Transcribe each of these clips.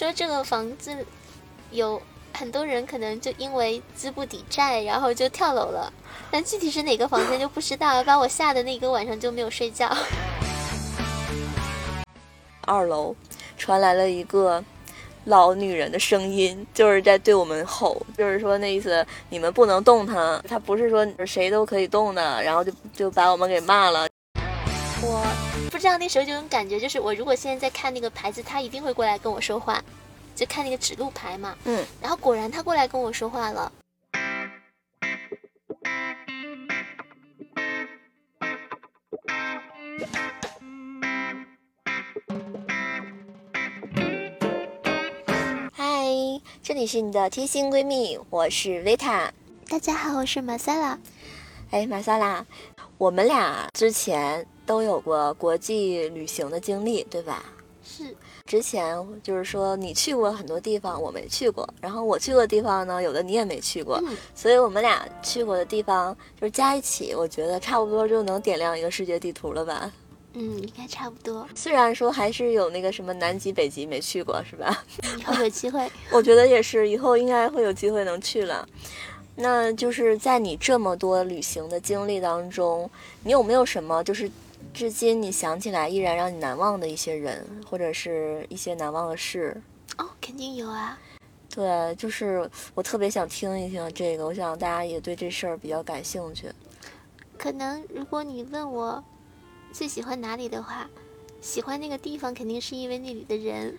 说这个房子有很多人可能就因为资不抵债，然后就跳楼了。但具体是哪个房间就不知道，把我吓得那个晚上就没有睡觉。二楼传来了一个老女人的声音，就是在对我们吼，就是说那意思，你们不能动她，她不是说谁都可以动的，然后就就把我们给骂了。我不知道那时候这种感觉，就是我如果现在在看那个牌子，他一定会过来跟我说话，就看那个指路牌嘛。嗯，然后果然他过来跟我说话了。嗨，这里是你的贴心闺蜜，我是维塔。大家好，我是马萨拉。哎，马萨拉，我们俩之前都有过国际旅行的经历，对吧？是。之前就是说你去过很多地方，我没去过。然后我去过的地方呢，有的你也没去过。嗯。所以我们俩去过的地方，就是加一起，我觉得差不多就能点亮一个世界地图了吧？嗯，应该差不多。虽然说还是有那个什么南极、北极没去过，是吧？以后有机会。我觉得也是，以后应该会有机会能去了。那就是在你这么多旅行的经历当中，你有没有什么就是至今你想起来依然让你难忘的一些人，或者是一些难忘的事？哦，肯定有啊。对，就是我特别想听一听这个，我想大家也对这事儿比较感兴趣。可能如果你问我最喜欢哪里的话，喜欢那个地方肯定是因为那里的人。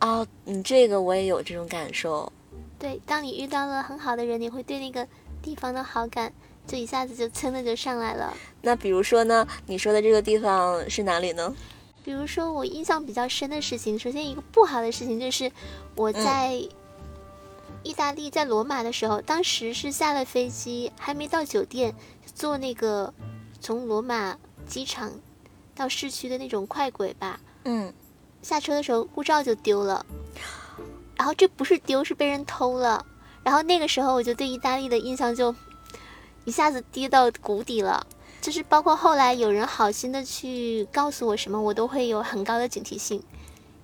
哦，你这个我也有这种感受。对，当你遇到了很好的人，你会对那个地方的好感就一下子就蹭的就上来了。那比如说呢，你说的这个地方是哪里呢？比如说我印象比较深的事情，首先一个不好的事情就是我在意大利在罗马的时候，当时是下了飞机还没到酒店，坐那个从罗马机场到市区的那种快轨吧。嗯，下车的时候护照就丢了。然后这不是丢，是被人偷了。然后那个时候我就对意大利的印象就一下子跌到谷底了。就是包括后来有人好心的去告诉我什么，我都会有很高的警惕性。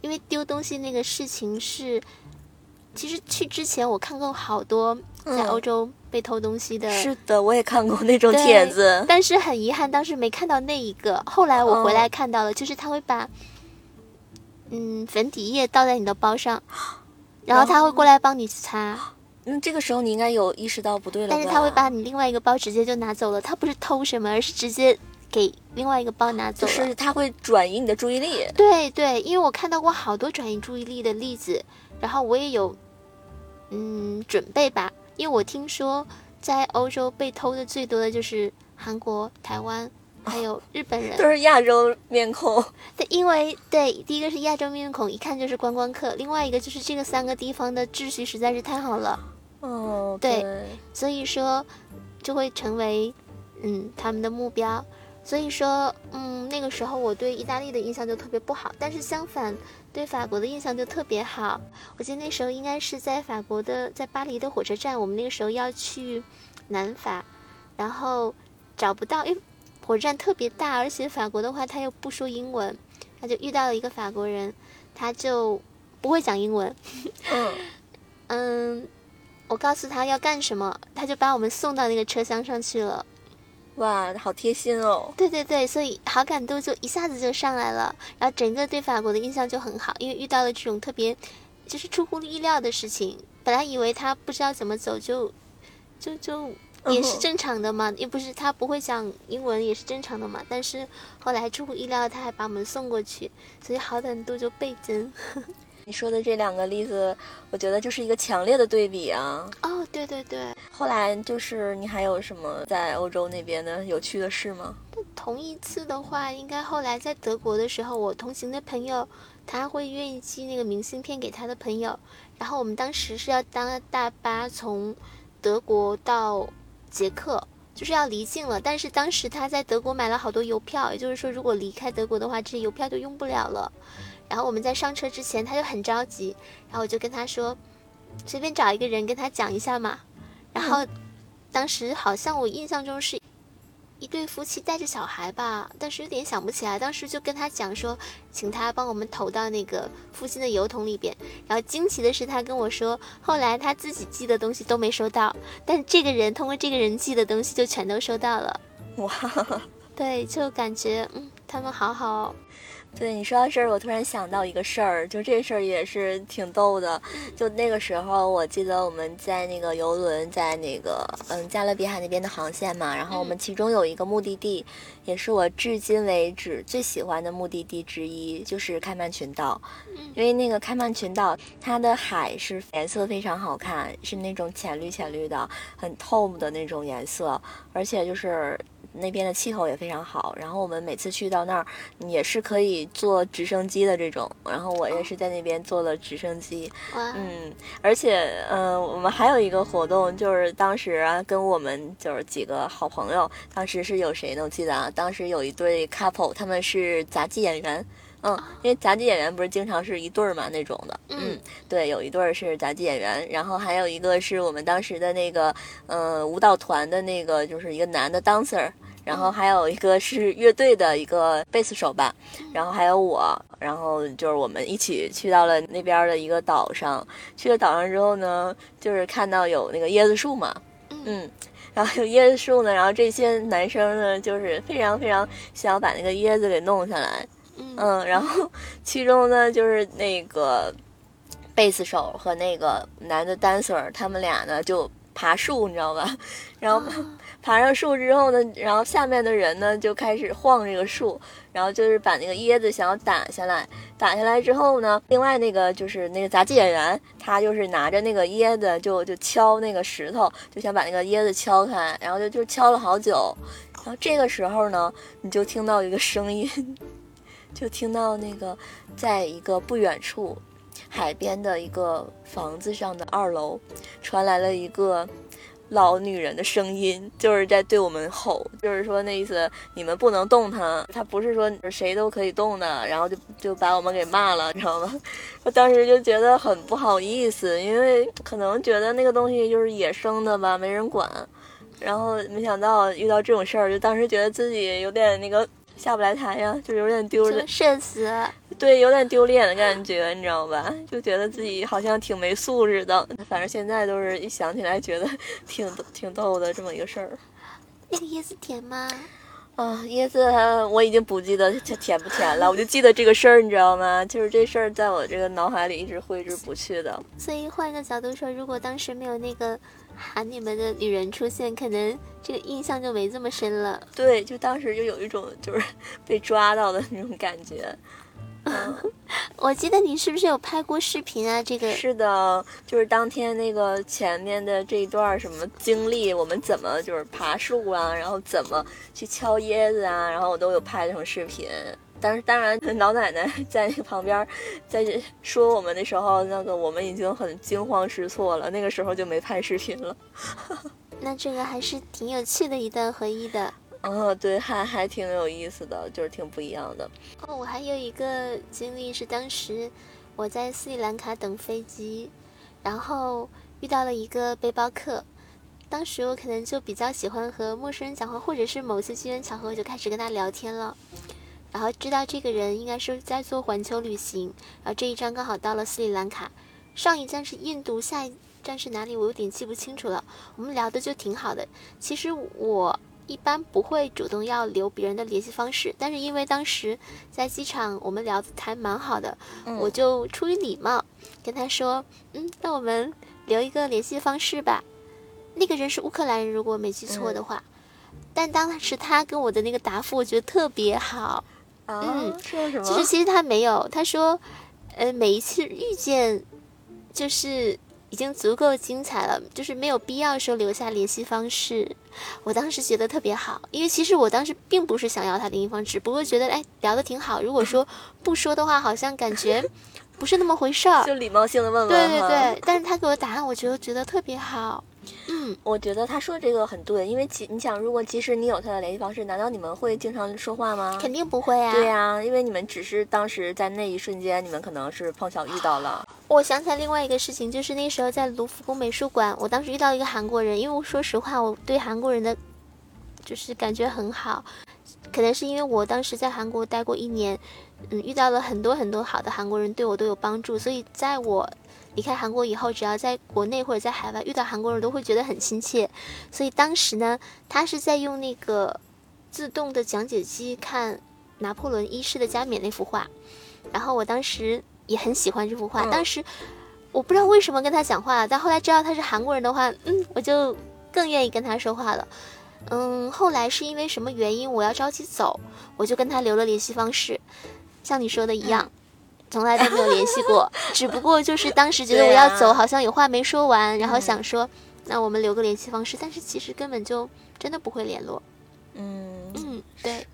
因为丢东西那个事情是，其实去之前我看过好多在欧洲被偷东西的。是的，我也看过那种帖子。但是很遗憾，当时没看到那一个。后来我回来看到了，就是他会把嗯粉底液倒在你的包上。然后他会过来帮你擦，嗯，这个时候你应该有意识到不对了。但是他会把你另外一个包直接就拿走了，他不是偷什么，而是直接给另外一个包拿走了。就是他会转移你的注意力。对对，因为我看到过好多转移注意力的例子，然后我也有，嗯，准备吧，因为我听说在欧洲被偷的最多的就是韩国、台湾。还有日本人 都是亚洲面孔，对，因为对，第一个是亚洲面孔，一看就是观光客；，另外一个就是这个三个地方的秩序实在是太好了，哦，对，所以说就会成为嗯他们的目标。所以说，嗯，那个时候我对意大利的印象就特别不好，但是相反对法国的印象就特别好。我记得那时候应该是在法国的，在巴黎的火车站，我们那个时候要去南法，然后找不到，因为。火车站特别大，而且法国的话他又不说英文，他就遇到了一个法国人，他就不会讲英文。嗯 嗯，我告诉他要干什么，他就把我们送到那个车厢上去了。哇，好贴心哦！对对对，所以好感度就一下子就上来了，然后整个对法国的印象就很好，因为遇到了这种特别就是出乎意料的事情。本来以为他不知道怎么走，就就就。也是正常的嘛，又不是他不会讲英文，也是正常的嘛。但是后来出乎意料，他还把我们送过去，所以好感度就倍增。你说的这两个例子，我觉得就是一个强烈的对比啊。哦，对对对。后来就是你还有什么在欧洲那边的有趣的事吗？同一次的话，应该后来在德国的时候，我同行的朋友他会愿意寄那个明信片给他的朋友，然后我们当时是要搭大巴从德国到。捷克就是要离境了，但是当时他在德国买了好多邮票，也就是说，如果离开德国的话，这些邮票就用不了了。然后我们在上车之前，他就很着急，然后我就跟他说，随便找一个人跟他讲一下嘛。然后当时好像我印象中是一对夫妻带着小孩吧，但是有点想不起来。当时就跟他讲说，请他帮我们投到那个附近的邮筒里边。然后惊奇的是，他跟我说，后来他自己寄的东西都没收到，但这个人通过这个人寄的东西就全都收到了。哇，对，就感觉嗯，他们好好。对你说到这儿，我突然想到一个事儿，就这事儿也是挺逗的。就那个时候，我记得我们在那个游轮，在那个嗯加勒比海那边的航线嘛，然后我们其中有一个目的地，也是我至今为止最喜欢的目的地之一，就是开曼群岛。因为那个开曼群岛，它的海是颜色非常好看，是那种浅绿浅绿的，很透的那种颜色，而且就是。那边的气候也非常好，然后我们每次去到那儿也是可以坐直升机的这种，然后我也是在那边坐了直升机，嗯，而且嗯，我们还有一个活动，就是当时啊，跟我们就是几个好朋友，当时是有谁呢？我记得啊，当时有一对 couple，他们是杂技演员，嗯，因为杂技演员不是经常是一对儿嘛那种的，嗯，对，有一对儿是杂技演员，然后还有一个是我们当时的那个呃舞蹈团的那个就是一个男的 dancer。然后还有一个是乐队的一个贝斯手吧，然后还有我，然后就是我们一起去到了那边的一个岛上。去了岛上之后呢，就是看到有那个椰子树嘛，嗯，然后有椰子树呢，然后这些男生呢，就是非常非常想要把那个椰子给弄下来，嗯，然后 其中呢，就是那个贝斯手和那个男的 dancer，他们俩呢就爬树，你知道吧？然后。爬上树之后呢，然后下面的人呢就开始晃这个树，然后就是把那个椰子想要打下来。打下来之后呢，另外那个就是那个杂技演员，他就是拿着那个椰子就就敲那个石头，就想把那个椰子敲开，然后就就敲了好久。然后这个时候呢，你就听到一个声音，就听到那个在一个不远处海边的一个房子上的二楼传来了一个。老女人的声音就是在对我们吼，就是说那意思，你们不能动它，它不是说谁都可以动的，然后就就把我们给骂了，你知道吗？我当时就觉得很不好意思，因为可能觉得那个东西就是野生的吧，没人管，然后没想到遇到这种事儿，就当时觉得自己有点那个。下不来台呀，就有点丢脸，社死，对，有点丢脸的感觉，你知道吧？就觉得自己好像挺没素质的。反正现在都是一想起来觉得挺挺逗的这么一个事儿。那个椰子甜吗？啊，椰子我已经不记得它甜不甜了，我就记得这个事儿，你知道吗？就是这事儿在我这个脑海里一直挥之不去的。所以换个角度说，如果当时没有那个。喊你们的女人出现，可能这个印象就没这么深了。对，就当时就有一种就是 被抓到的那种感觉。嗯，我记得你是不是有拍过视频啊？这个是的，就是当天那个前面的这一段什么经历，我们怎么就是爬树啊，然后怎么去敲椰子啊，然后我都有拍成视频。但是当然，老奶奶在那旁边，在说我们的时候，那个我们已经很惊慌失措了。那个时候就没拍视频了。那这个还是挺有趣的一段回忆的。哦，对，还还挺有意思的，就是挺不一样的。哦，我还有一个经历是，当时我在斯里兰卡等飞机，然后遇到了一个背包客。当时我可能就比较喜欢和陌生人讲话，或者是某些机缘巧合，我就开始跟他聊天了。然后知道这个人应该是在做环球旅行，然后这一站刚好到了斯里兰卡，上一站是印度，下一站是哪里？我有点记不清楚了。我们聊的就挺好的。其实我一般不会主动要留别人的联系方式，但是因为当时在机场我们聊的还蛮好的，我就出于礼貌跟他说：“嗯，那我们留一个联系方式吧。”那个人是乌克兰人，如果没记错的话。但当时他跟我的那个答复，我觉得特别好。嗯，说什么？就是其实他没有，他说，呃，每一次遇见，就是已经足够精彩了，就是没有必要说留下联系方式。我当时觉得特别好，因为其实我当时并不是想要他联系方式，不过觉得哎聊得挺好。如果说 不说的话，好像感觉不是那么回事儿，就礼貌性的问问。对对对，但是他给我答案，我觉得觉得特别好。嗯，我觉得他说这个很对，因为其你想，如果即使你有他的联系方式，难道你们会经常说话吗？肯定不会啊。对呀，因为你们只是当时在那一瞬间，你们可能是碰巧遇到了。我想起来另外一个事情，就是那时候在卢浮宫美术馆，我当时遇到一个韩国人，因为我说实话，我对韩国人的就是感觉很好。可能是因为我当时在韩国待过一年，嗯，遇到了很多很多好的韩国人，对我都有帮助，所以在我离开韩国以后，只要在国内或者在海外遇到韩国人，都会觉得很亲切。所以当时呢，他是在用那个自动的讲解机看拿破仑一世的加冕那幅画，然后我当时也很喜欢这幅画。当时我不知道为什么跟他讲话，但后来知道他是韩国人的话，嗯，我就更愿意跟他说话了。嗯，后来是因为什么原因我要着急走，我就跟他留了联系方式，像你说的一样，从来都没有联系过，只不过就是当时觉得我要走，好像有话没说完，然后想说，那我们留个联系方式，但是其实根本就真的不会联络。嗯嗯，对。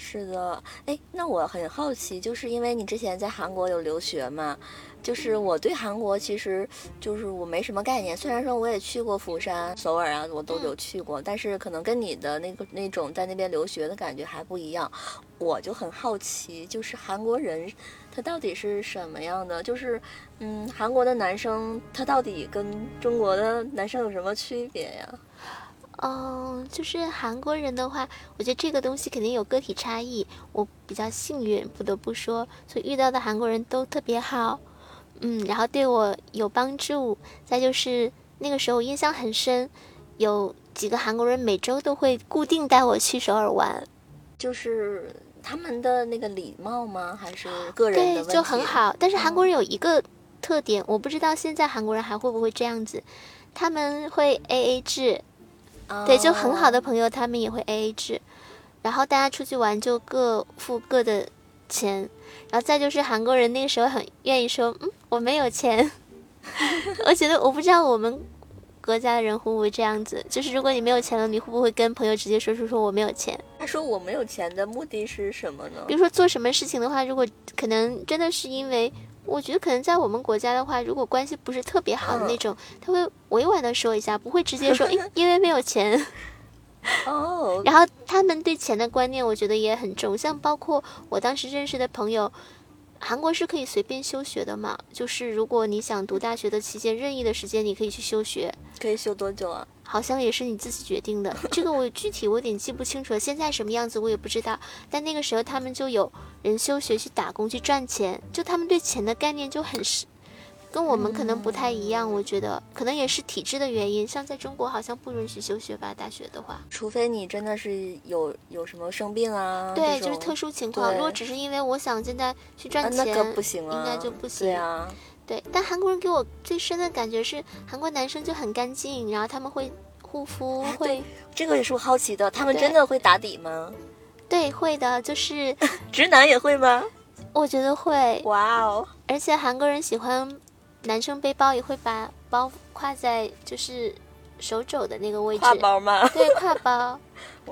是的，哎，那我很好奇，就是因为你之前在韩国有留学嘛，就是我对韩国其实就是我没什么概念。虽然说我也去过釜山、首尔啊，我都有去过，但是可能跟你的那个那种在那边留学的感觉还不一样。我就很好奇，就是韩国人他到底是什么样的？就是嗯，韩国的男生他到底跟中国的男生有什么区别呀？嗯，就是韩国人的话，我觉得这个东西肯定有个体差异。我比较幸运，不得不说，所以遇到的韩国人都特别好，嗯，然后对我有帮助。再就是那个时候我印象很深，有几个韩国人每周都会固定带我去首尔玩，就是他们的那个礼貌吗？还是个人？对，就很好。但是韩国人有一个特点，我不知道现在韩国人还会不会这样子，他们会 A A 制。对，就很好的朋友，他们也会 A A 制，然后大家出去玩就各付各的钱，然后再就是韩国人那个时候很愿意说，嗯，我没有钱。我觉得我不知道我们国家的人会不会这样子，就是如果你没有钱了，你会不会跟朋友直接说说说我没有钱？他说我没有钱的目的是什么呢？比如说做什么事情的话，如果可能真的是因为。我觉得可能在我们国家的话，如果关系不是特别好的那种，他会委婉的说一下，不会直接说，哎，因为没有钱。哦。然后他们对钱的观念，我觉得也很重。像包括我当时认识的朋友，韩国是可以随便休学的嘛？就是如果你想读大学的期间，任意的时间你可以去休学。可以休多久啊？好像也是你自己决定的，这个我具体我有点记不清楚了。现在什么样子我也不知道，但那个时候他们就有人休学去打工去赚钱，就他们对钱的概念就很是，跟我们可能不太一样。我觉得可能也是体制的原因，像在中国好像不允许休学吧，大学的话，除非你真的是有有什么生病啊，对，就是特殊情况。如果只是因为我想现在去赚钱，那不行啊，应该就不行。对啊。对，但韩国人给我最深的感觉是，韩国男生就很干净，然后他们会护肤，会这个也是我好奇的，他们真的会打底吗？对，会的，就是 直男也会吗？我觉得会。哇哦！而且韩国人喜欢男生背包，也会把包挎在就是手肘的那个位置。挎包吗？对，挎包。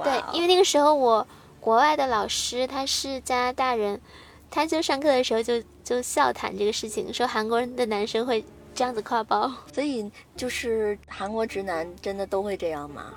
对，因为那个时候我国外的老师他是加拿大人。他就上课的时候就就笑谈这个事情，说韩国人的男生会这样子挎包，所以就是韩国直男真的都会这样吗？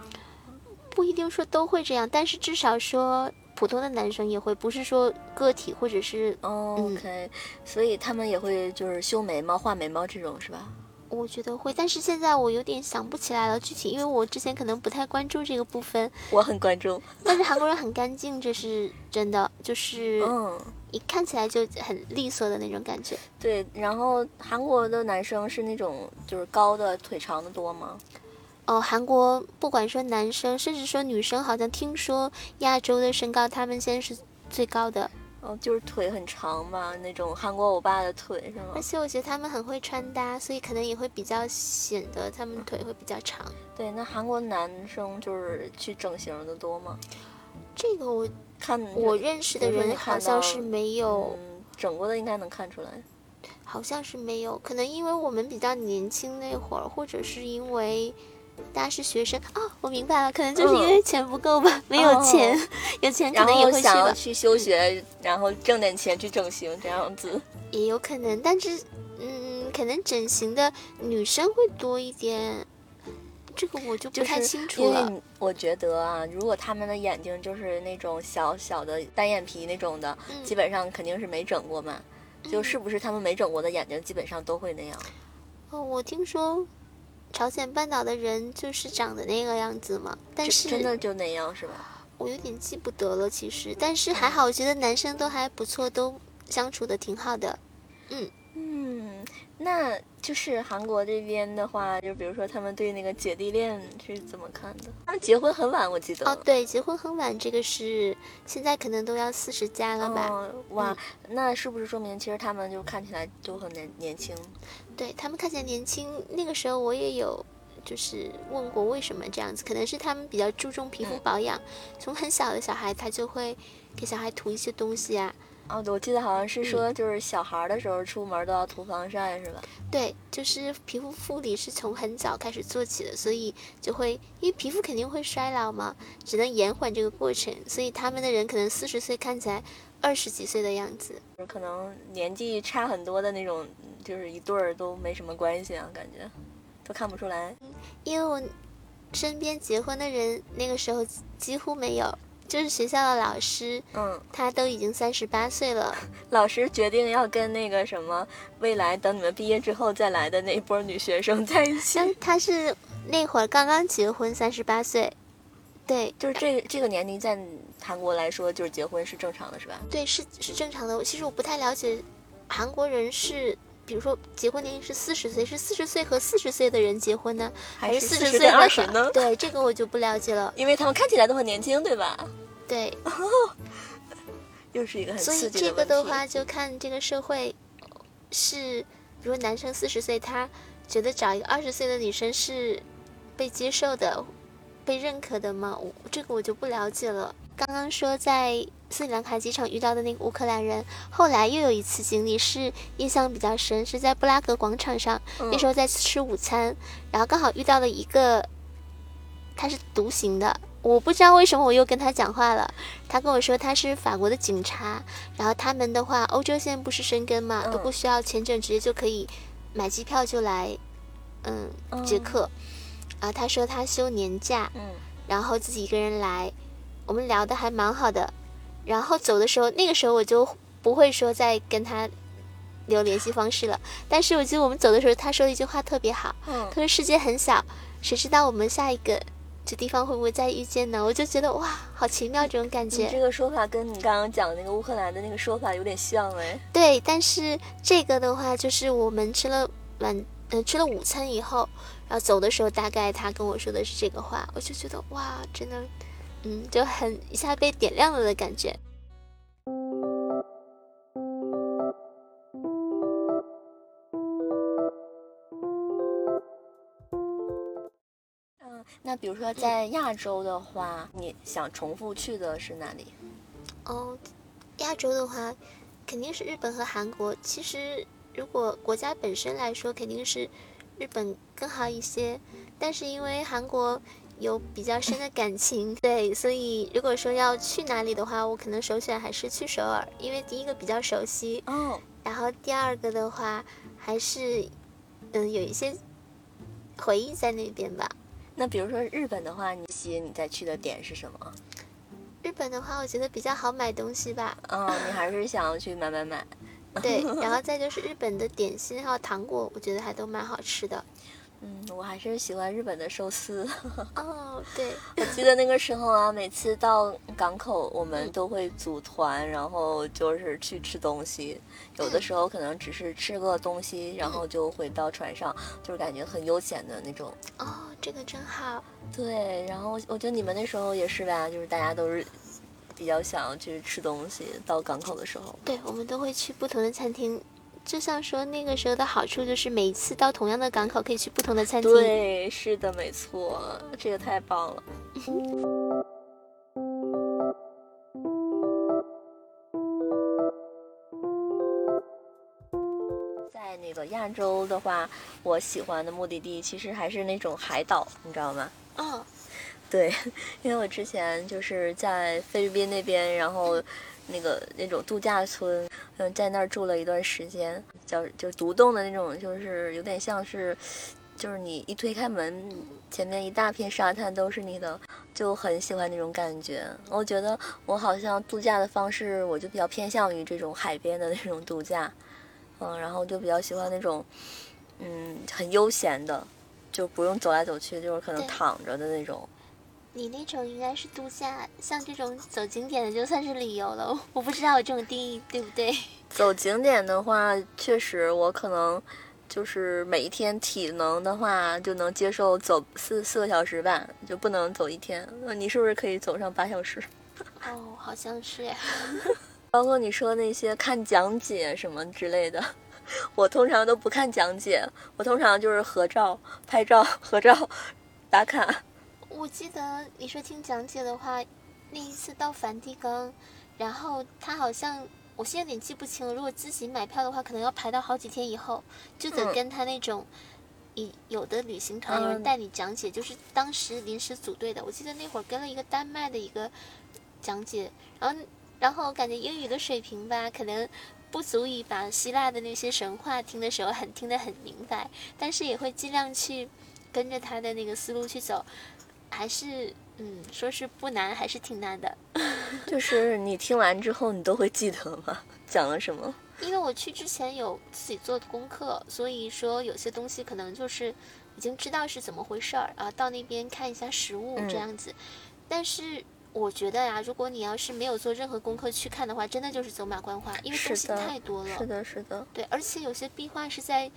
不一定说都会这样，但是至少说普通的男生也会，不是说个体或者是 OK，所以他们也会就是修眉毛、画眉毛这种是吧？我觉得会，但是现在我有点想不起来了具体，因为我之前可能不太关注这个部分。我很关注，但是韩国人很干净，这是真的，就是嗯。一看起来就很利索的那种感觉。对，然后韩国的男生是那种就是高的腿长的多吗？哦，韩国不管说男生，甚至说女生，好像听说亚洲的身高他们现在是最高的。哦，就是腿很长嘛，那种韩国欧巴的腿是吗？而且我觉得他们很会穿搭，所以可能也会比较显得他们腿会比较长。对，那韩国男生就是去整形的多吗？这个我。看我认识的人好像是没有整过的，应该能看出来。好像是没有，可能因为我们比较年轻那会儿，或者是因为大家是学生哦。我明白了，可能就是因为钱不够吧，没有钱，有钱可能也会去想要去休学，然后挣点钱去整形这样子。也有可能，但是嗯，可能整形的女生会多一点。这个我就不太清楚了。因为我觉得啊，如果他们的眼睛就是那种小小的单眼皮那种的，基本上肯定是没整过嘛。就是不是他们没整过的眼睛，基本上都会那样。哦，我听说朝鲜半岛的人就是长得那个样子嘛，但是真的就那样是吧？我有点记不得了，其实，但是还好，我觉得男生都还不错，都相处的挺好的。嗯嗯，那就是韩国这边的话，就比如说他们对那个姐弟恋是怎么看的？他们结婚很晚，我记得。哦，对，结婚很晚，这个是现在可能都要四十加了吧？哦、哇，那是不是说明其实他们就看起来都很年年轻？对他们看起来年轻，那个时候我也有。就是问过为什么这样子，可能是他们比较注重皮肤保养，从很小的小孩他就会给小孩涂一些东西啊。哦，我记得好像是说，就是小孩的时候出门都要涂防晒，是吧？对，就是皮肤护理是从很早开始做起的，所以就会因为皮肤肯定会衰老嘛，只能延缓这个过程，所以他们的人可能四十岁看起来二十几岁的样子，可能年纪差很多的那种，就是一对儿都没什么关系啊，感觉。都看不出来，因为我身边结婚的人那个时候几乎没有，就是学校的老师，嗯，他都已经三十八岁了。老师决定要跟那个什么，未来等你们毕业之后再来的那一波女学生在一起。他是那会儿刚刚结婚，三十八岁，对，就是这这个年龄在韩国来说，就是结婚是正常的，是吧？对，是是正常的。其实我不太了解韩国人是。比如说，结婚年龄是四十岁，是四十岁和四十岁的人结婚呢，还是四十岁二十呢？对，这个我就不了解了，因为他们看起来都很年轻，对吧？对，又是一个很所以这个的话，就看这个社会是，比如男生四十岁，他觉得找一个二十岁的女生是被接受的、被认可的吗？我这个我就不了解了。刚刚说在。斯里兰卡机场遇到的那个乌克兰人，后来又有一次经历是印象比较深，是在布拉格广场上，那时候在吃午餐，然后刚好遇到了一个，他是独行的，我不知道为什么我又跟他讲话了，他跟我说他是法国的警察，然后他们的话，欧洲现在不是申根嘛，都不需要签证，直接就可以买机票就来，嗯，捷克，啊，他说他休年假，嗯，然后自己一个人来，我们聊的还蛮好的。然后走的时候，那个时候我就不会说再跟他留联系方式了。但是我记得我们走的时候，他说的一句话特别好，他说世界很小，谁知道我们下一个这地方会不会再遇见呢？我就觉得哇，好奇妙这种感觉。这个说法跟你刚刚讲那个乌克兰的那个说法有点像哎。对，但是这个的话就是我们吃了晚嗯吃了午餐以后，然后走的时候，大概他跟我说的是这个话，我就觉得哇，真的。嗯，就很一下被点亮了的感觉。嗯，那比如说在亚洲的话，你想重复去的是哪里？哦，亚洲的话，肯定是日本和韩国。其实，如果国家本身来说，肯定是日本更好一些。但是因为韩国。有比较深的感情，对，所以如果说要去哪里的话，我可能首选还是去首尔，因为第一个比较熟悉，哦，然后第二个的话还是，嗯，有一些回忆在那边吧。那比如说日本的话，你吸引你再去的点是什么？日本的话，我觉得比较好买东西吧。哦，你还是想要去买买买。对，然后再就是日本的点心还有糖果，我觉得还都蛮好吃的。嗯，我还是喜欢日本的寿司。哦，对，我记得那个时候啊，每次到港口，我们都会组团，然后就是去吃东西。有的时候可能只是吃个东西，然后就回到船上，就是感觉很悠闲的那种。哦，这个真好。对，然后我觉得你们那时候也是吧，就是大家都是比较想要去吃东西，到港口的时候。对，我们都会去不同的餐厅。就像说那个时候的好处就是每一次到同样的港口可以去不同的餐厅。对，是的，没错，这个太棒了。在那个亚洲的话，我喜欢的目的地其实还是那种海岛，你知道吗？嗯，对，因为我之前就是在菲律宾那边，然后。那个那种度假村，嗯，在那儿住了一段时间，叫就独栋的那种，就是有点像是，就是你一推开门，前面一大片沙滩都是你的，就很喜欢那种感觉。我觉得我好像度假的方式，我就比较偏向于这种海边的那种度假，嗯，然后就比较喜欢那种，嗯，很悠闲的，就不用走来走去，就是可能躺着的那种。你那种应该是度假，像这种走景点的就算是旅游了。我不知道我这种定义对不对？走景点的话，确实我可能就是每一天体能的话就能接受走四四个小时吧，就不能走一天。那你是不是可以走上八小时？哦，好像是耶。包括你说那些看讲解什么之类的，我通常都不看讲解，我通常就是合照、拍照、合照、打卡。我记得你说听讲解的话，那一次到梵蒂冈，然后他好像我现在有点记不清了。如果自己买票的话，可能要排到好几天以后，就得嗯跟他那种。有有的旅行团有人嗯带你讲解，就是当时临时组队的。我记得那会儿跟了一个丹麦的一个讲解，然后然后我感觉英语的水平吧，可能不足以把希腊的那些神话听的时候很听得很明白，但是也会尽量去跟着他的那个思路去走，还是嗯，说是不难，还是挺难的。就是你听完之后，你都会记得吗？讲了什么？因为我去之前有自己做的功课，所以说有些东西可能就是已经知道是怎么回事儿啊，到那边看一下实物嗯这样子。但是我觉得呀、如果你要是没有做任何功课去看的话，真的就是走马观花，因为东西太多了。是的，是的。对，而且有些壁画是在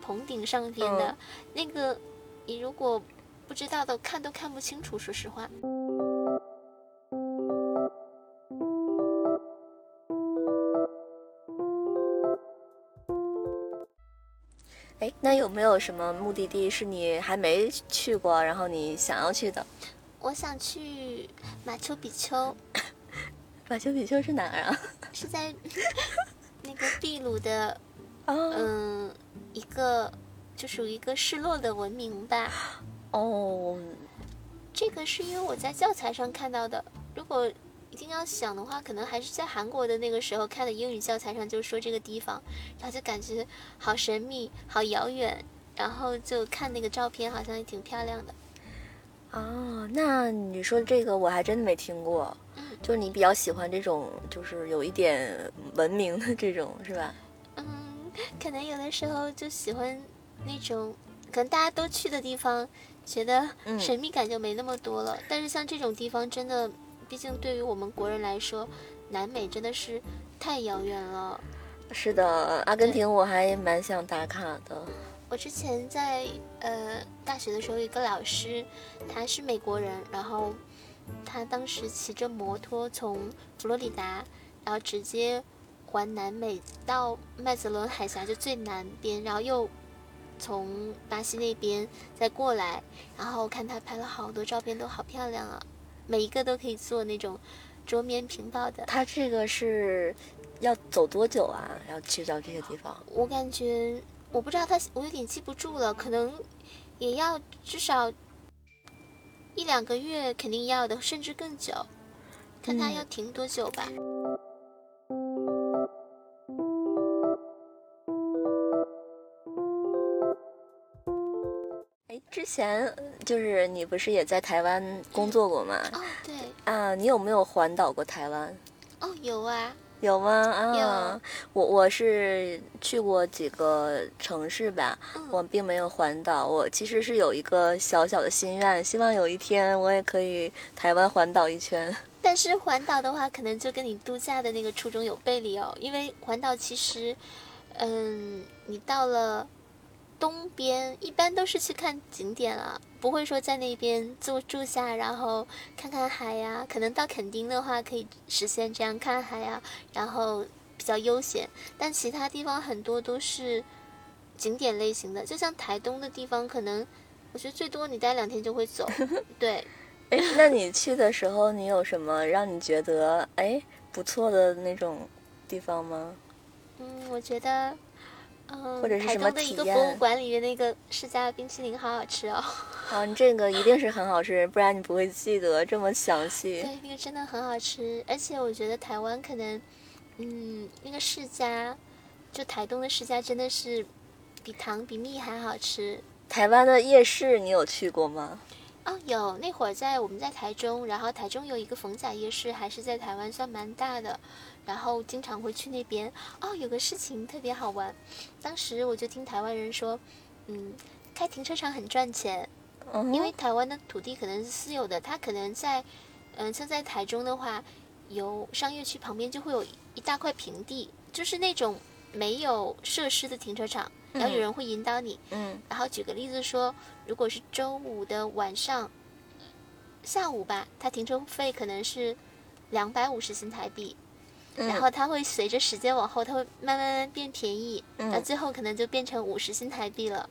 棚顶上边的，嗯那个你如果不知道的看都看不清楚，说实话。哎，那有没有什么目的地是你还没去过，然后你想要去的？我想去马丘比丘，马丘比丘是哪儿啊？是在 那个秘鲁的哦嗯，一个就属于一个失落的文明吧。哦，这个是因为我在教材上看到的。如果一定要想的话，可能还是在韩国的那个时候看的英语教材上就说这个地方，然后就感觉好神秘、好遥远，然后就看那个照片，好像也挺漂亮的。哦，那你说这个我还真没听过。嗯就是你比较喜欢这种，就是有一点文明的这种，是吧？嗯，可能有的时候就喜欢那种，可能大家都去的地方，觉得嗯神秘感就没那么多了。但是像这种地方，真的，毕竟对于我们国人来说，南美真的是太遥远了。是的，阿根廷我还蛮想打卡的。我之前在呃大学的时候，有一个老师，他是美国人，然后他当时骑着摩托从佛罗里达，然后直接环南美到麦哲伦海峡就最南边，然后又从巴西那边再过来，然后看他拍了好多照片，都好漂亮啊，每一个都可以做那种桌面屏保的。他这个是要走多久啊？要去到这个地方？我感觉我不知道他，我有点记不住了，可能也要至少一两个月，肯定要的，甚至更久，看他嗯要停多久吧。哎，之前呃就是你不是也在台湾工作过吗？哦，对，啊，你有没有环岛过台湾？哦，有啊，有吗？啊有，我我是去过几个城市吧，嗯我并没有环岛。我其实是有一个小小的心愿，希望有一天我也可以台湾环岛一圈。但是环岛的话，可能就跟你度假的那个初衷有背离哦，因为环岛其实，嗯，你到了东边，一般都是去看景点啊，不会说在那边住住下，然后看看海呀、可能到垦丁的话，可以实现这样看海呀、然后比较悠闲。但其他地方很多都是景点类型的，就像台东的地方，可能我觉得最多你待两天就会走。对，哎，那你去的时候，你有什么让你觉得哎不错的那种地方吗？嗯，我觉得，嗯，或者是什么台东的一体个博物验馆里面那个世家冰淇淋好好吃哦。啊，你这个一定是很好吃，不然你不会记得这么详细。对，那个真的很好吃，而且我觉得台湾可能，嗯，那个世家，就台东的世家真的是比糖比蜜还好吃。台湾的夜市你有去过吗？哦，有那会儿在我们在台中，然后台中有一个逢甲夜市，还是在台湾算蛮大的，然后经常会去那边。哦，有个事情特别好玩，当时我就听台湾人说，嗯，开停车场很赚钱，嗯，因为台湾的土地可能是私有的，它可能在，嗯、像在台中的话，有商业区旁边就会有一大块平地，就是那种没有设施的停车场，然后有嗯人会引导你。嗯然后举个例子说，如果是周五的晚上、下午吧，它停车费可能是两百五十新台币，嗯，然后它会随着时间往后，它会慢慢变便宜，嗯到最后可能就变成五十新台币了。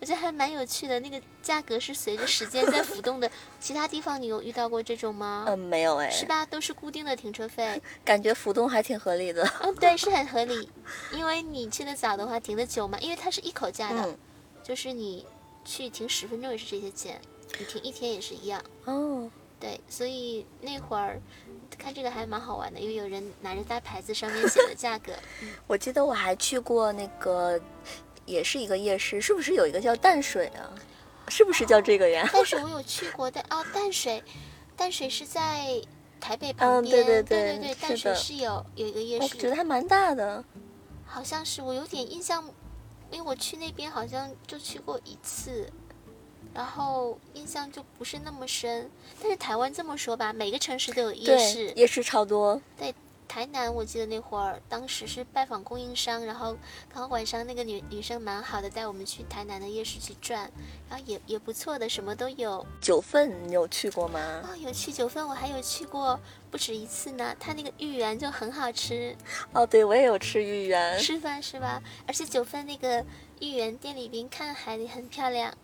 我觉得还蛮有趣的，那个价格是随着时间在浮动的。其他地方你有遇到过这种吗？嗯没有哎，是吧？都是固定的停车费。感觉浮动还挺合理的。嗯，对，是很合理，因为你去的早的话，停的久嘛，因为它是一口价的，嗯就是你去停十分钟也是这些钱，你停一天也是一样。哦，对，所以那会儿看这个还蛮好玩的，因为有人拿着大牌子，上面写的价格。我记得我还去过那个，也是一个夜市，是不是有一个叫淡水啊？是不是叫这个呀？淡水我有去过，但哦，淡水，淡水是在台北嗯旁边，对对对对淡水是有有一个夜市我觉，得还蛮大的。好像是我有点印象，因为我去那边好像就去过一次，然后印象就不是那么深。但是台湾这么说吧，每个城市都有夜市，，夜市超多。台南，我记得那会儿，当时是拜访供应商，然后刚好晚上那个女女生蛮好的，带我们去台南的夜市去转，然后也也不错的，什么都有。九份你有去过吗？哦，有去九份，我还有去过不止一次呢。它那个芋圆就很好吃，哦，对，我也有吃芋圆。吃饭？是吧？而且九份那个芋圆店里边看海很漂亮。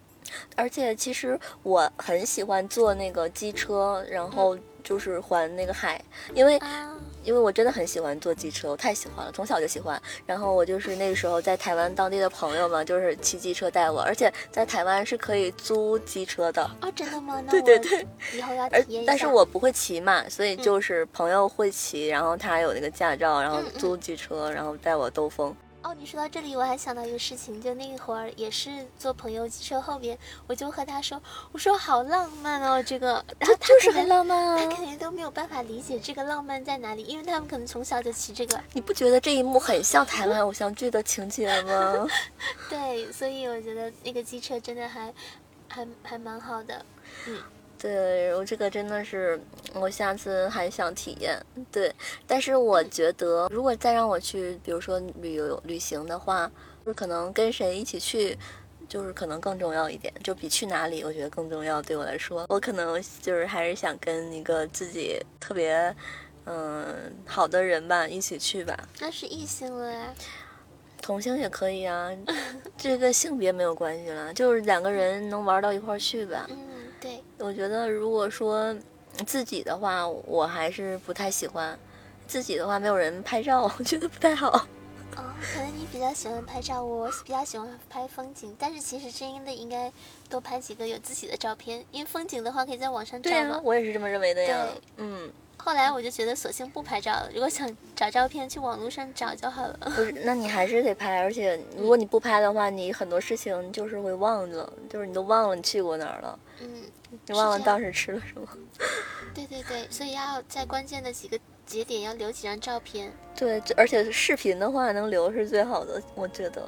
而且其实我很喜欢坐那个机车，然后就是环那个海，因为啊，因为我真的很喜欢坐机车，我太喜欢了，从小就喜欢。然后我就是那个时候在台湾当地的朋友嘛，就是骑机车带我，而且在台湾是可以租机车的。哦，真的吗？那对对我对，以后要体验一下。但是我不会骑嘛，所以就是朋友会骑，然后他有那个驾照，然后租机车，然后带我兜风。哦，你说到这里，我还想到一个事情，就那会儿也是坐朋友机车后边，我就和他说，我说好浪漫哦，这个，然后他就是很浪漫啊！他肯定都没有办法理解这个浪漫在哪里，因为他们可能从小就骑这个，你不觉得这一幕很像台湾偶像剧的情节吗？对，所以我觉得那个机车真的还还还蛮好的。对，我这个真的是，我下次还想体验。对，但是我觉得，如果再让我去，比如说旅游旅行的话，就是可能跟谁一起去，就是可能更重要一点，就比去哪里，我觉得更重要。对我来说，我可能就是还是想跟一个自己特别，嗯，好的人吧，一起去吧。那是异性了呀，同性也可以啊，这个性别没有关系了，就是两个人能玩到一块儿去吧。嗯，对，我觉得如果说自己的话，我还是不太喜欢。自己的话，没有人拍照，我觉得不太好。哦，可能你比较喜欢拍照，我比较喜欢拍风景，但是其实真的应该多拍几个有自己的照片，因为风景的话可以在网上找对呀、我也是这么认为的呀对。嗯，后来我就觉得索性不拍照了，如果想找照片，去网络上找就好了。不是，那你还是得拍，而且如果你不拍的话，你很多事情就是会忘了，就是你都忘了你去过哪儿了，嗯，你忘了当时吃了什么。对对对，所以要在关键的几个节点要留几张照片。对，而且视频的话能留是最好的，我觉得。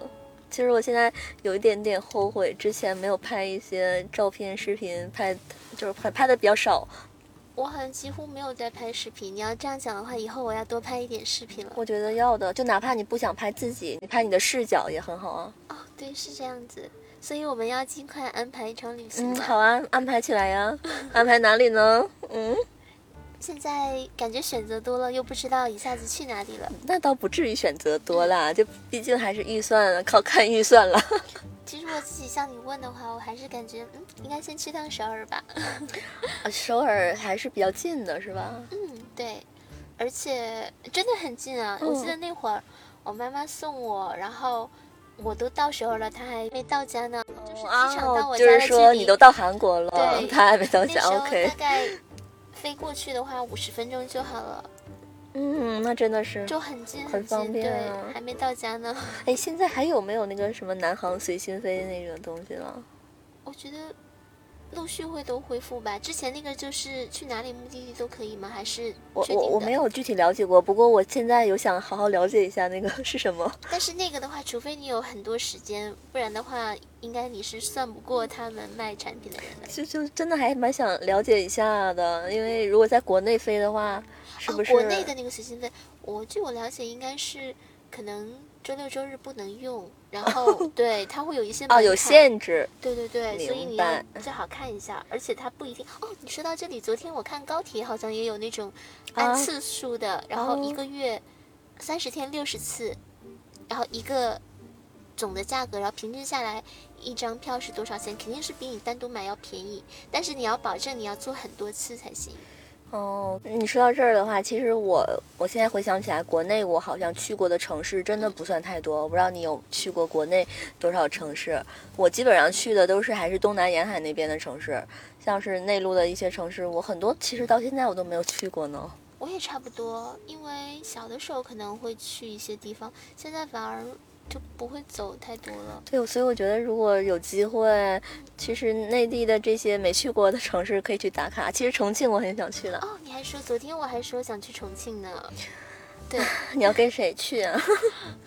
其实我现在有一点点后悔，之前没有拍一些照片、视频，拍就是拍拍的比较少。我好像几乎没有在拍视频。你要这样讲的话，以后我要多拍一点视频了。我觉得要的，就哪怕你不想拍自己，你拍你的视角也很好啊。哦，对，是这样子。所以我们要尽快安排一场旅行嗯，好啊，安排起来呀。安排哪里呢？嗯，现在感觉选择多了，又不知道一下子去哪里了。那倒不至于选择多啦，就毕竟还是预算靠看预算了。其实我自己向你问的话，我还是感觉，嗯，应该先去趟首尔吧。啊首尔还是比较近的，是吧？嗯，对，而且真的很近啊！我记得嗯那会儿我妈妈送我，然后我都到首尔了，她还没到家呢，就是机场到哦我，就是说家的距离。你都到韩国了对，他还没到家，OK 大。概飞过去的话，五十分钟就好了，嗯，那真的是。就很近很。方便对啊，还没到家呢。哎，现在还有没有那个什么南航随心飞那种东西了？我觉得陆续会都恢复吧。之前那个就是去哪里目的地都可以吗？还是我我我没有具体了解过，不过我现在有想好好了解一下那个是什么。但是那个的话，除非你有很多时间，不然的话，应该你是算不过他们卖产品的人的。就就真的还蛮想了解一下的，因为如果在国内飞的话，是不是、哦、国内的那个随心飞，我据我了解，应该是可能周六周日不能用，然后对它会有一些哦有限制。对对对，所以你要最好看一下，而且它不一定哦。你说到这里，昨天我看高铁好像也有那种啊按次数的，然后一哦个月三十天六十次，然后一个总的价格，然后平均下来一张票是多少钱？肯定是比你单独买要便宜，但是你要保证你要坐很多次才行。哦，你说到这儿的话，其实我我现在回想起来，国内我好像去过的城市真的不算太多。我不知道你有去过国内多少城市？我基本上去的都是还是东南沿海那边的城市，像是内陆的一些城市，我很多其实到现在我都没有去过呢。我也差不多，因为小的时候可能会去一些地方，现在反而就不会走太多了。对，所以我觉得如果有机会，其实内地的这些没去过的城市可以去打卡。其实重庆我很想去的，哦，你还说昨天我还说想去重庆呢，对，你要跟谁去啊？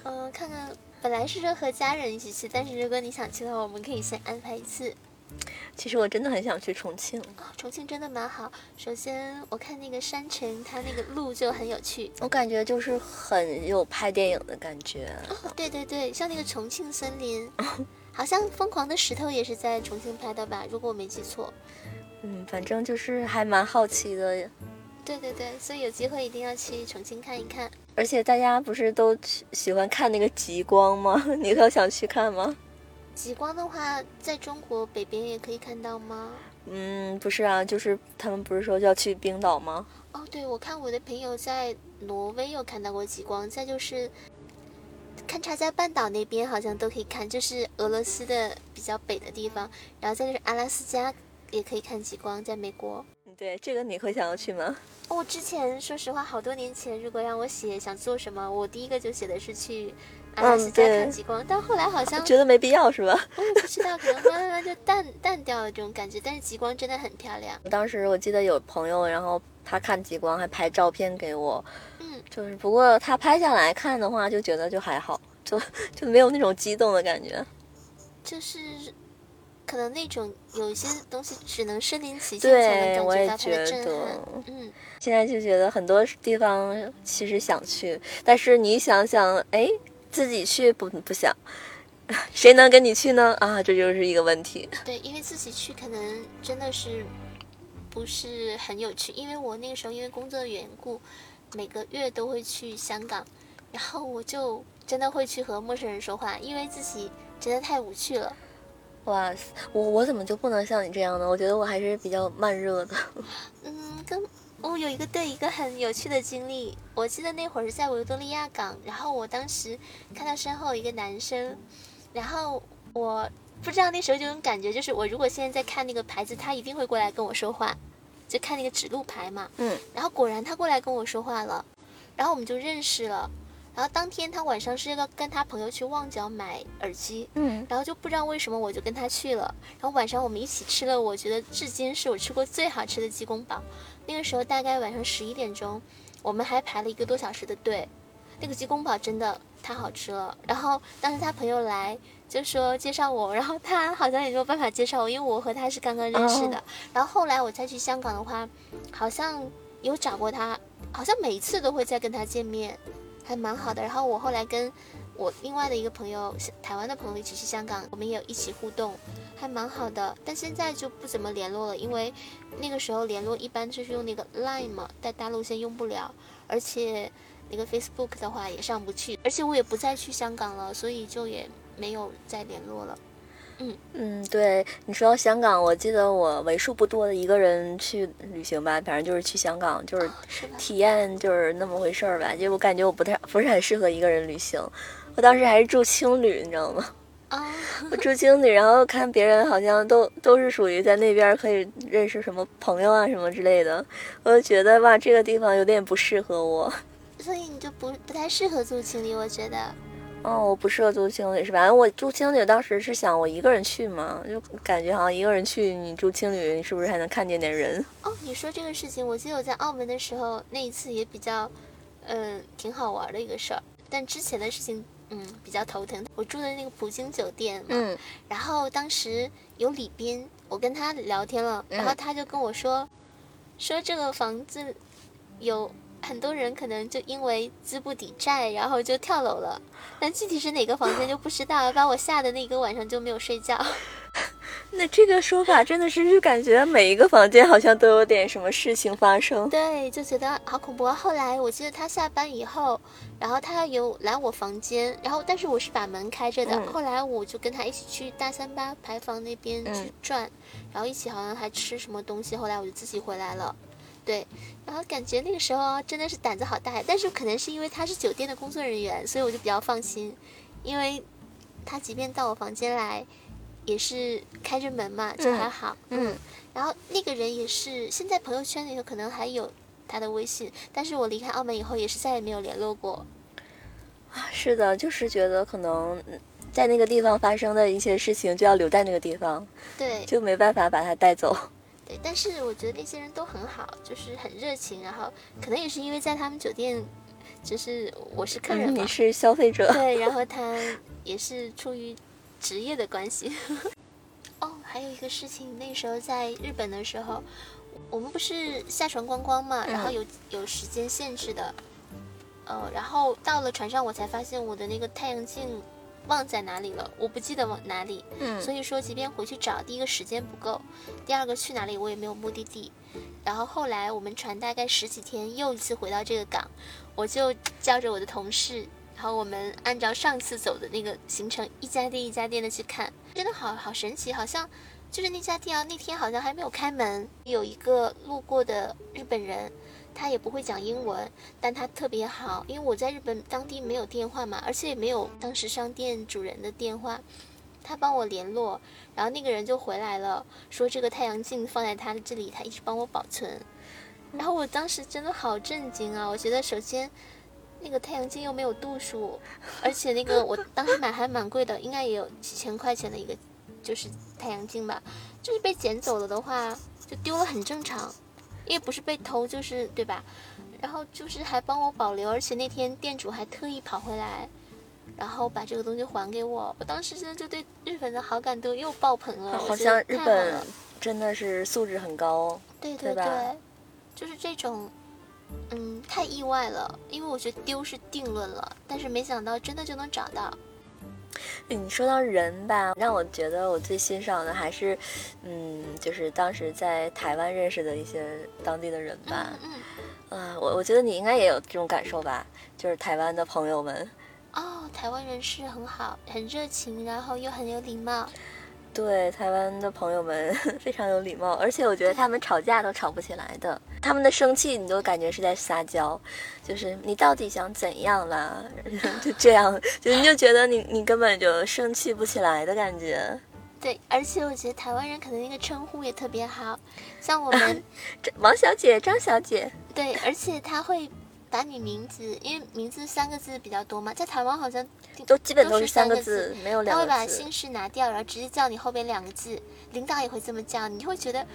嗯、看看本来是说和家人一起去，但是如果你想去的话，我们可以先安排一次。其实我真的很想去重庆。哦，重庆真的蛮好。首先我看那个山城，它那个路就很有趣。我感觉就是很有拍电影的感觉。哦，对对对，像那个重庆森林，好像《疯狂的石头》也是在重庆拍的吧？如果我没记错。嗯，反正就是还蛮好奇的。对对对，所以有机会一定要去重庆看一看。而且大家不是都喜喜欢看那个极光吗？你都想去看吗？极光的话，在中国北边也可以看到吗？嗯，不是啊，就是他们不是说要去冰岛吗？哦，对，我看我的朋友在挪威有看到过极光，再就是勘察加半岛那边好像都可以看，就是俄罗斯的比较北的地方，然后再就是阿拉斯加也可以看极光，在美国。对，这个你会想要去吗？哦我之前说实话，好多年前，如果让我写想做什么，我第一个就写的是去嗯对看极光，但后来好像觉得没必要是吧？我也不知道，可能慢慢慢就淡淡掉了这种感觉，但是极光真的很漂亮。当时我记得有朋友，然后他看极光还拍照片给我，嗯，就是不过他拍下来看的话，就觉得就还好，就就没有那种激动的感觉。就是可能那种有一些东西只能身临其境才能对，我也感觉到它的觉震撼得。。嗯，现在就觉得很多地方其实想去，但是你想想，哎，自己去不不想，谁能跟你去呢？啊，这就是一个问题。对，因为自己去可能真的是不是很有趣，因为我那个时候因为工作的缘故，每个月都会去香港，然后我就真的会去和陌生人说话，因为自己真的太无趣了。哇塞，我我怎么就不能像你这样呢？我觉得我还是比较慢热的。嗯，跟我有一个对一个很有趣的经历，我记得那会儿是在维多利亚港，然后我当时看到身后一个男生，然后我不知道那时候就有种感觉，就是我如果现在在看那个牌子，他一定会过来跟我说话，就看那个指路牌嘛。嗯，然后果然他过来跟我说话了，然后我们就认识了。然后当天他晚上是要跟他朋友去旺角买耳机，嗯，然后就不知道为什么我就跟他去了，然后晚上我们一起吃了，我觉得至今是我吃过最好吃的鸡公煲。那个时候大概晚上十一点钟，我们还排了一个多小时的队，那个鸡公煲真的太好吃了。然后当时他朋友来就说介绍我，然后他好像也没有办法介绍我，因为我和他是刚刚认识的。哦然后后来我再去香港的话，好像有找过他，好像每一次都会再跟他见面，还蛮好的。然后我后来跟我另外的一个朋友，台湾的朋友一起去香港，我们也有一起互动，还蛮好的。但现在就不怎么联络了，因为那个时候联络一般就是用那个 Line 嘛，在大陆先用不了，而且那个 Facebook 的话也上不去，而且我也不再去香港了，所以就也没有再联络了。嗯嗯，对你说到香港，我记得我为数不多的一个人去旅行吧，反正就是去香港，就是？体验就是那么回事儿吧。就我感觉我不太不是很适合一个人旅行，我当时还是住青旅，你知道吗？啊，我住青旅，然后看别人好像都都是属于在那边可以认识什么朋友啊什么之类的，我就觉得哇，这个地方有点不适合我。所以你就不不太适合住青旅，我觉得。哦，我不适合住青旅是吧？我住青旅当时是想我一个人去嘛，就感觉好像一个人去，你住青旅，你是不是还能看见点人？哦，你说这个事情，我记得我在澳门的时候那一次也比较，嗯，挺好玩的一个事儿。但之前的事情，嗯，比较头疼。我住的那个普京酒店嘛，嗯然后当时有李斌，我跟他聊天了，然后嗯他就跟我说，说这个房子有很多人可能就因为资不抵债，然后就跳楼了。但具体是哪个房间就不知道，把我吓得那个晚上就没有睡觉。那这个说法真的是就感觉每一个房间好像都有点什么事情发生。对，就觉得好恐怖啊。后来我记得他下班以后，然后他有来我房间，然后但是我是把门开着的。嗯后来我就跟他一起去大三巴牌坊那边去嗯转，然后一起好像还吃什么东西。后来我就自己回来了。对，然后感觉那个时候啊真的是胆子好大呀，但是可能是因为他是酒店的工作人员，所以我就比较放心，因为他即便到我房间来，也是开着门嘛，就嗯还好。嗯，然后那个人也是，现在朋友圈里头可能还有他的微信，但是我离开澳门以后也是再也没有联络过。啊是的，就是觉得可能嗯在那个地方发生的一些事情就要留在那个地方，对就没办法把他带走。对，但是我觉得那些人都很好，就是很热情，然后可能也是因为在他们酒店，就是我是客人嘛嗯你，是消费者，对，然后他也是出于职业的关系。哦，还有一个事情，那时候在日本的时候，我们不是下船观光嘛，然后嗯有有时间限制的，呃，然后到了船上，我才发现我的那个太阳镜忘在哪里了，我不记得往哪里，嗯所以说即便回去找，第一个时间不够，第二个去哪里我也没有目的地。然后后来我们船大概十几天又一次回到这个港，我就叫着我的同事，然后我们按照上次走的那个行程，一家店一家店的去看，真的好好神奇，好像就是那家店啊，那天好像还没有开门，有一个路过的日本人。他也不会讲英文，但他特别好，因为我在日本当地没有电话嘛，而且也没有当时商店主人的电话，他帮我联络，然后那个人就回来了，说这个太阳镜放在他的这里，他一直帮我保存。然后我当时真的好震惊啊！我觉得首先那个太阳镜又没有度数，而且那个我当时买还蛮贵的，应该也有几千块钱的一个就是太阳镜吧，就是被捡走了的话就丢了很正常，因为不是被偷就是对吧？然后就是还帮我保留，而且那天店主还特意跑回来。然后把这个东西还给我，我当时真的就对日本的好感度又爆棚了。我好像日本真的是素质很高。对对对对，就是这种，嗯，太意外了，因为我觉得丢是定论了，但是没想到真的就能找到。哎你说到人吧，让我觉得我最欣赏的还是，嗯，就是当时在台湾认识的一些当地的人吧嗯。嗯。啊、我我觉得你应该也有这种感受吧，就是台湾的朋友们，哦，台湾人是很好，很热情，然后又很有礼貌。对台湾的朋友们 非常有礼貌，而且我觉得他们吵架都吵不起来的，他们的生气你都感觉是在撒娇，就是你到底想怎样啦？就这样，就你就觉得你你根本就生气不起来的感觉。对，而且我觉得台湾人可能那个称呼也特别好，像我们 这王小姐、张小姐，对，而且他会把你名字，因为名字三个字比较多嘛，在台湾好像都基本都是是三个个字，没有他会两个字。把姓氏拿掉，然后直接叫你后边两个字。领导也会这么叫，你就会觉得，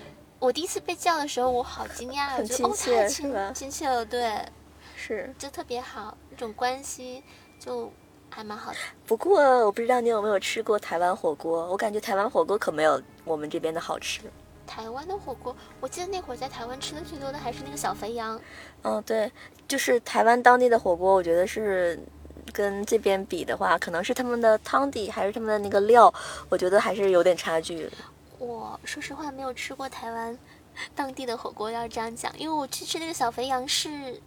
我第一次被叫的时候，我好惊讶，我很觉得哦，亲切太亲是吧亲切了，对，是，就特别好，那种关系就还蛮好的。不过我不知道你有没有吃过台湾火锅，我感觉台湾火锅可没有我们这边的好吃。台湾的火锅，我记得那会儿在台湾吃的最多的还是那个小肥羊，嗯，对，就是台湾当地的火锅，我觉得是跟这边比的话，可能是他们的汤底还是他们的那个料，我觉得还是有点差距。我说实话没有吃过台湾当地的火锅，要这样讲，因为我去吃那个小肥羊是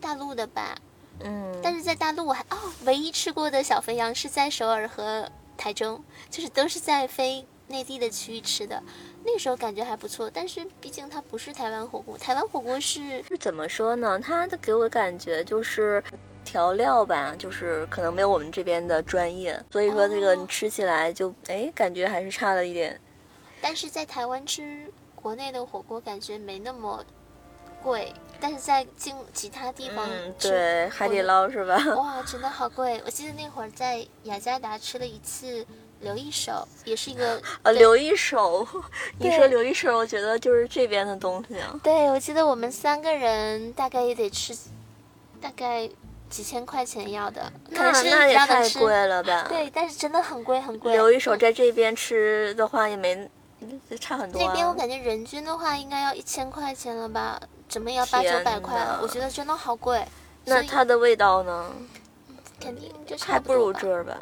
大陆的吧，嗯，但是在大陆我还哦，唯一吃过的小肥羊是在首尔和台中，就是都是在非内地的区域吃的，那个时候感觉还不错。但是毕竟它不是台湾火锅，台湾火锅是是怎么说呢？它的给我感觉就是调料吧，就是可能没有我们这边的专业，所以说这个哦你吃起来就哎，感觉还是差了一点。但是在台湾吃国内的火锅，感觉没那么贵，但是在进其他地方嗯，对，海底捞是吧？哇，真的好贵！我记得那会儿在雅加达吃了一次留一手，也是一个啊，对留一手，你说留一手，我觉得就是这边的东西啊。对，我记得我们三个人大概也得吃，大概几千块钱要的，可那能是那也太。贵了吧？对，但是真的很贵很贵。留一手嗯在这边吃的话也没差很多、啊。那边我感觉人均的话应该要一千块钱了吧，怎么也要八九百块呐，我觉得真的好贵。那它的味道呢？肯定就差还不如这儿吧，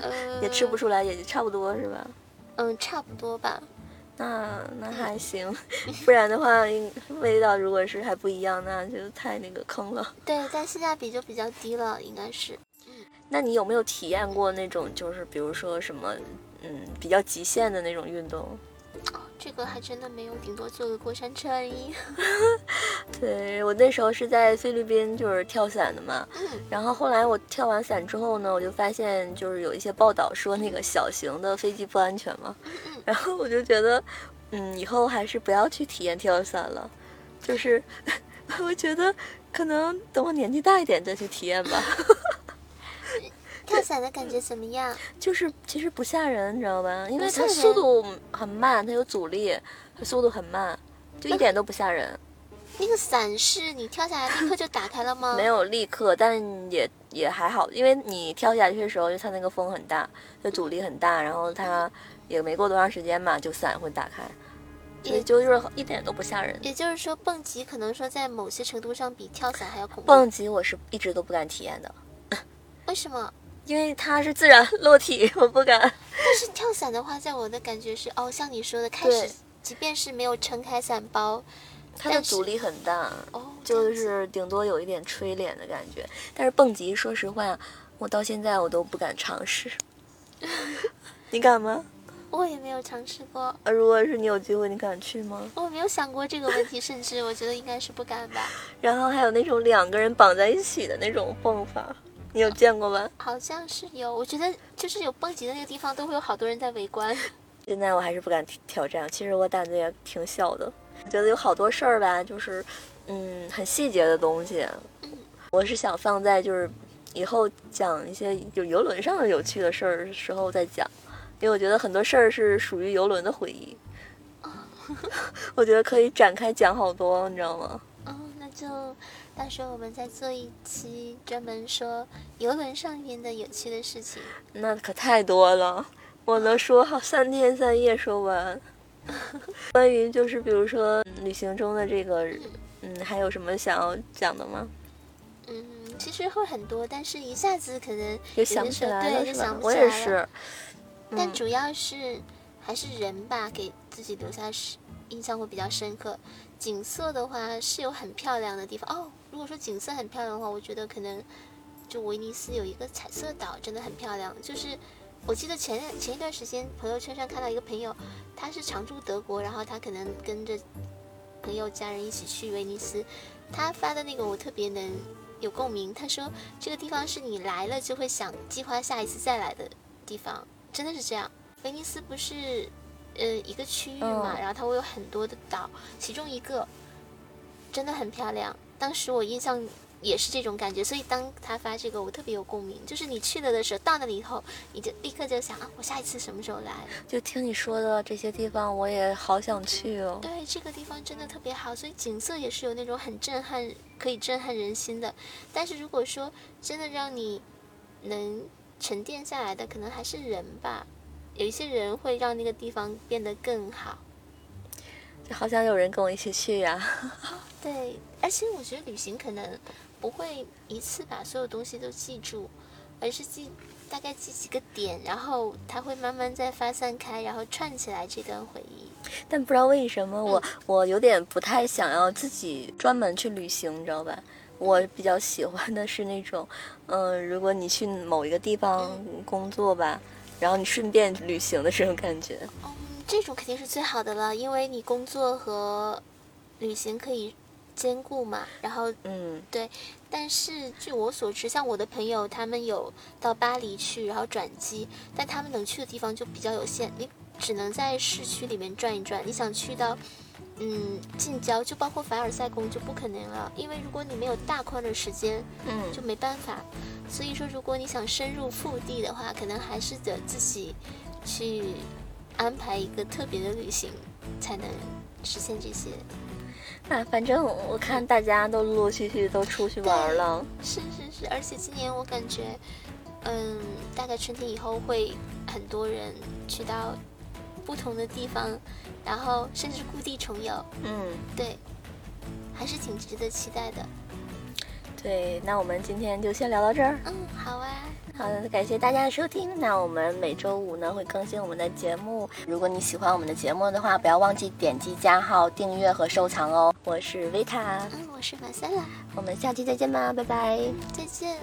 呃，也吃不出来，也差不多是吧？嗯，差不多吧。那那还行，不然的话，味道如果是还不一样，那就太那个坑了。对，但性价比就比较低了，应该是。那你有没有体验过那种，就是比如说什么，嗯，比较极限的那种运动？这个还真的没有，顶多坐个过山车而已。对我那时候是在菲律宾，就是跳伞的嘛。嗯然后后来我跳完伞之后呢，我就发现就是有一些报道说那个小型的飞机不安全嘛。然后我就觉得，嗯，以后还是不要去体验跳伞了。就是 我觉得可能等我年纪大一点再去体验吧。跳伞的感觉怎么样？就是其实不吓人，你知道吧？因为它速度很慢，它有阻力，它速度很慢，就一点都不吓人。那个伞是你跳下来立刻就打开了吗？没。有立刻，但也也还好，因为你跳下去的时候，就它那个风很大，就阻力很大，然后它也没过多长时间嘛，就伞会打开，所以也就是一点都不吓人。也就是说，蹦极可能说在某些程度上比跳伞还要恐怖。蹦极我是一直都不敢体验的，为什么？因为它是自然落体，我不敢。但是跳伞的话，在我的感觉是，哦，像你说的，开始即便是没有撑开伞包，它的阻力很大，哦，就是顶多有一点吹脸的感觉。但是蹦极，说实话，我到现在我都不敢尝试。你敢吗？我也没有尝试过，呃如果是你有机会，你敢去吗？我没有想过这个问题，甚至我觉得应该是不敢吧。然后还有那种两个人绑在一起的那种蹦法，你有见过吗？好像是有，我觉得就是有蹦极的那个地方，都会有好多人在围观。现在我还是不敢挑战，其实我胆子也挺小的。觉得有好多事儿吧，就是嗯，很细节的东西，我是想放在就是以后讲一些就游轮上的有趣的事儿的时候再讲，因为我觉得很多事儿是属于游轮的回忆。我觉得可以展开讲好多，你知道吗？哦，那就到时候我们再做一期专门说游轮上面的有趣的事情。那可太多了，我能说好三天三夜说完。关于就是比如说嗯旅行中的这个，嗯，还有什么想要讲的吗？嗯，其实会很多，但是一下子可能就想不起来了，对，就是想？不吧我起来了。也是，嗯但主要是还是人吧，给自己留下是印象会比较深刻。景色的话是有很漂亮的地方哦。如果说景色很漂亮的话，我觉得可能就威尼斯有一个彩色岛，真的很漂亮。就是我记得前前一段时间朋友圈上看到一个朋友，他是常驻德国，然后他可能跟着朋友家人一起去威尼斯，他发的那个我特别能有共鸣。他说这个地方是你来了就会想计划下一次再来的地方，真的是这样。威尼斯不是呃一个区域嘛，嗯然后它会有很多的岛，其中一个真的很漂亮。当时我印象也是这种感觉，所以当他发这个，我特别有共鸣。就是你去了的时候，到那里以后，你就立刻就想啊，我下一次什么时候来？就听你说的这些地方，我也好想去哦。对，这个地方真的特别好，所以景色也是有那种很震撼，可以震撼人心的。但是如果说真的让你能沉淀下来的，可能还是人吧。有一些人会让那个地方变得更好。就好想有人跟我一起去呀、对，而且我觉得旅行可能不会一次把所有东西都记住，而是记大概记几个点，然后它会慢慢再发散开，然后串起来这段回忆。但不知道为什么我嗯我有点不太想要自己专门去旅行，你知道吧？我比较喜欢的是那种，嗯、如果你去某一个地方工作吧，然后你顺便旅行的这种感觉。嗯，这种肯定是最好的了，因为你工作和旅行可以兼顾嘛。然后，嗯，对但是据我所知，像我的朋友，他们有到巴黎去，然后转机，但他们能去的地方就比较有限，你只能在市区里面转一转。你想去到嗯近郊，就包括凡尔赛宫就不可能了，因为如果你没有大块的时间，嗯，就没办法。所以说，如果你想深入腹地的话，可能还是得自己去安排一个特别的旅行，才能实现这些。啊，反正我看大家都陆陆续续都出去玩了。是是是，而且今年我感觉，嗯，大概春天以后会很多人去到不同的地方，然后甚至故地重游。嗯，对，还是挺值得期待的。对，那我们今天就先聊到这儿。嗯，好啊。好的，感谢大家的收听。那我们每周五呢会更新我们的节目。如果你喜欢我们的节目的话，不要忘记点击加号、订阅和收藏哦。我是维塔，嗯，我是马塞拉，我们下期再见吧，拜拜。再见。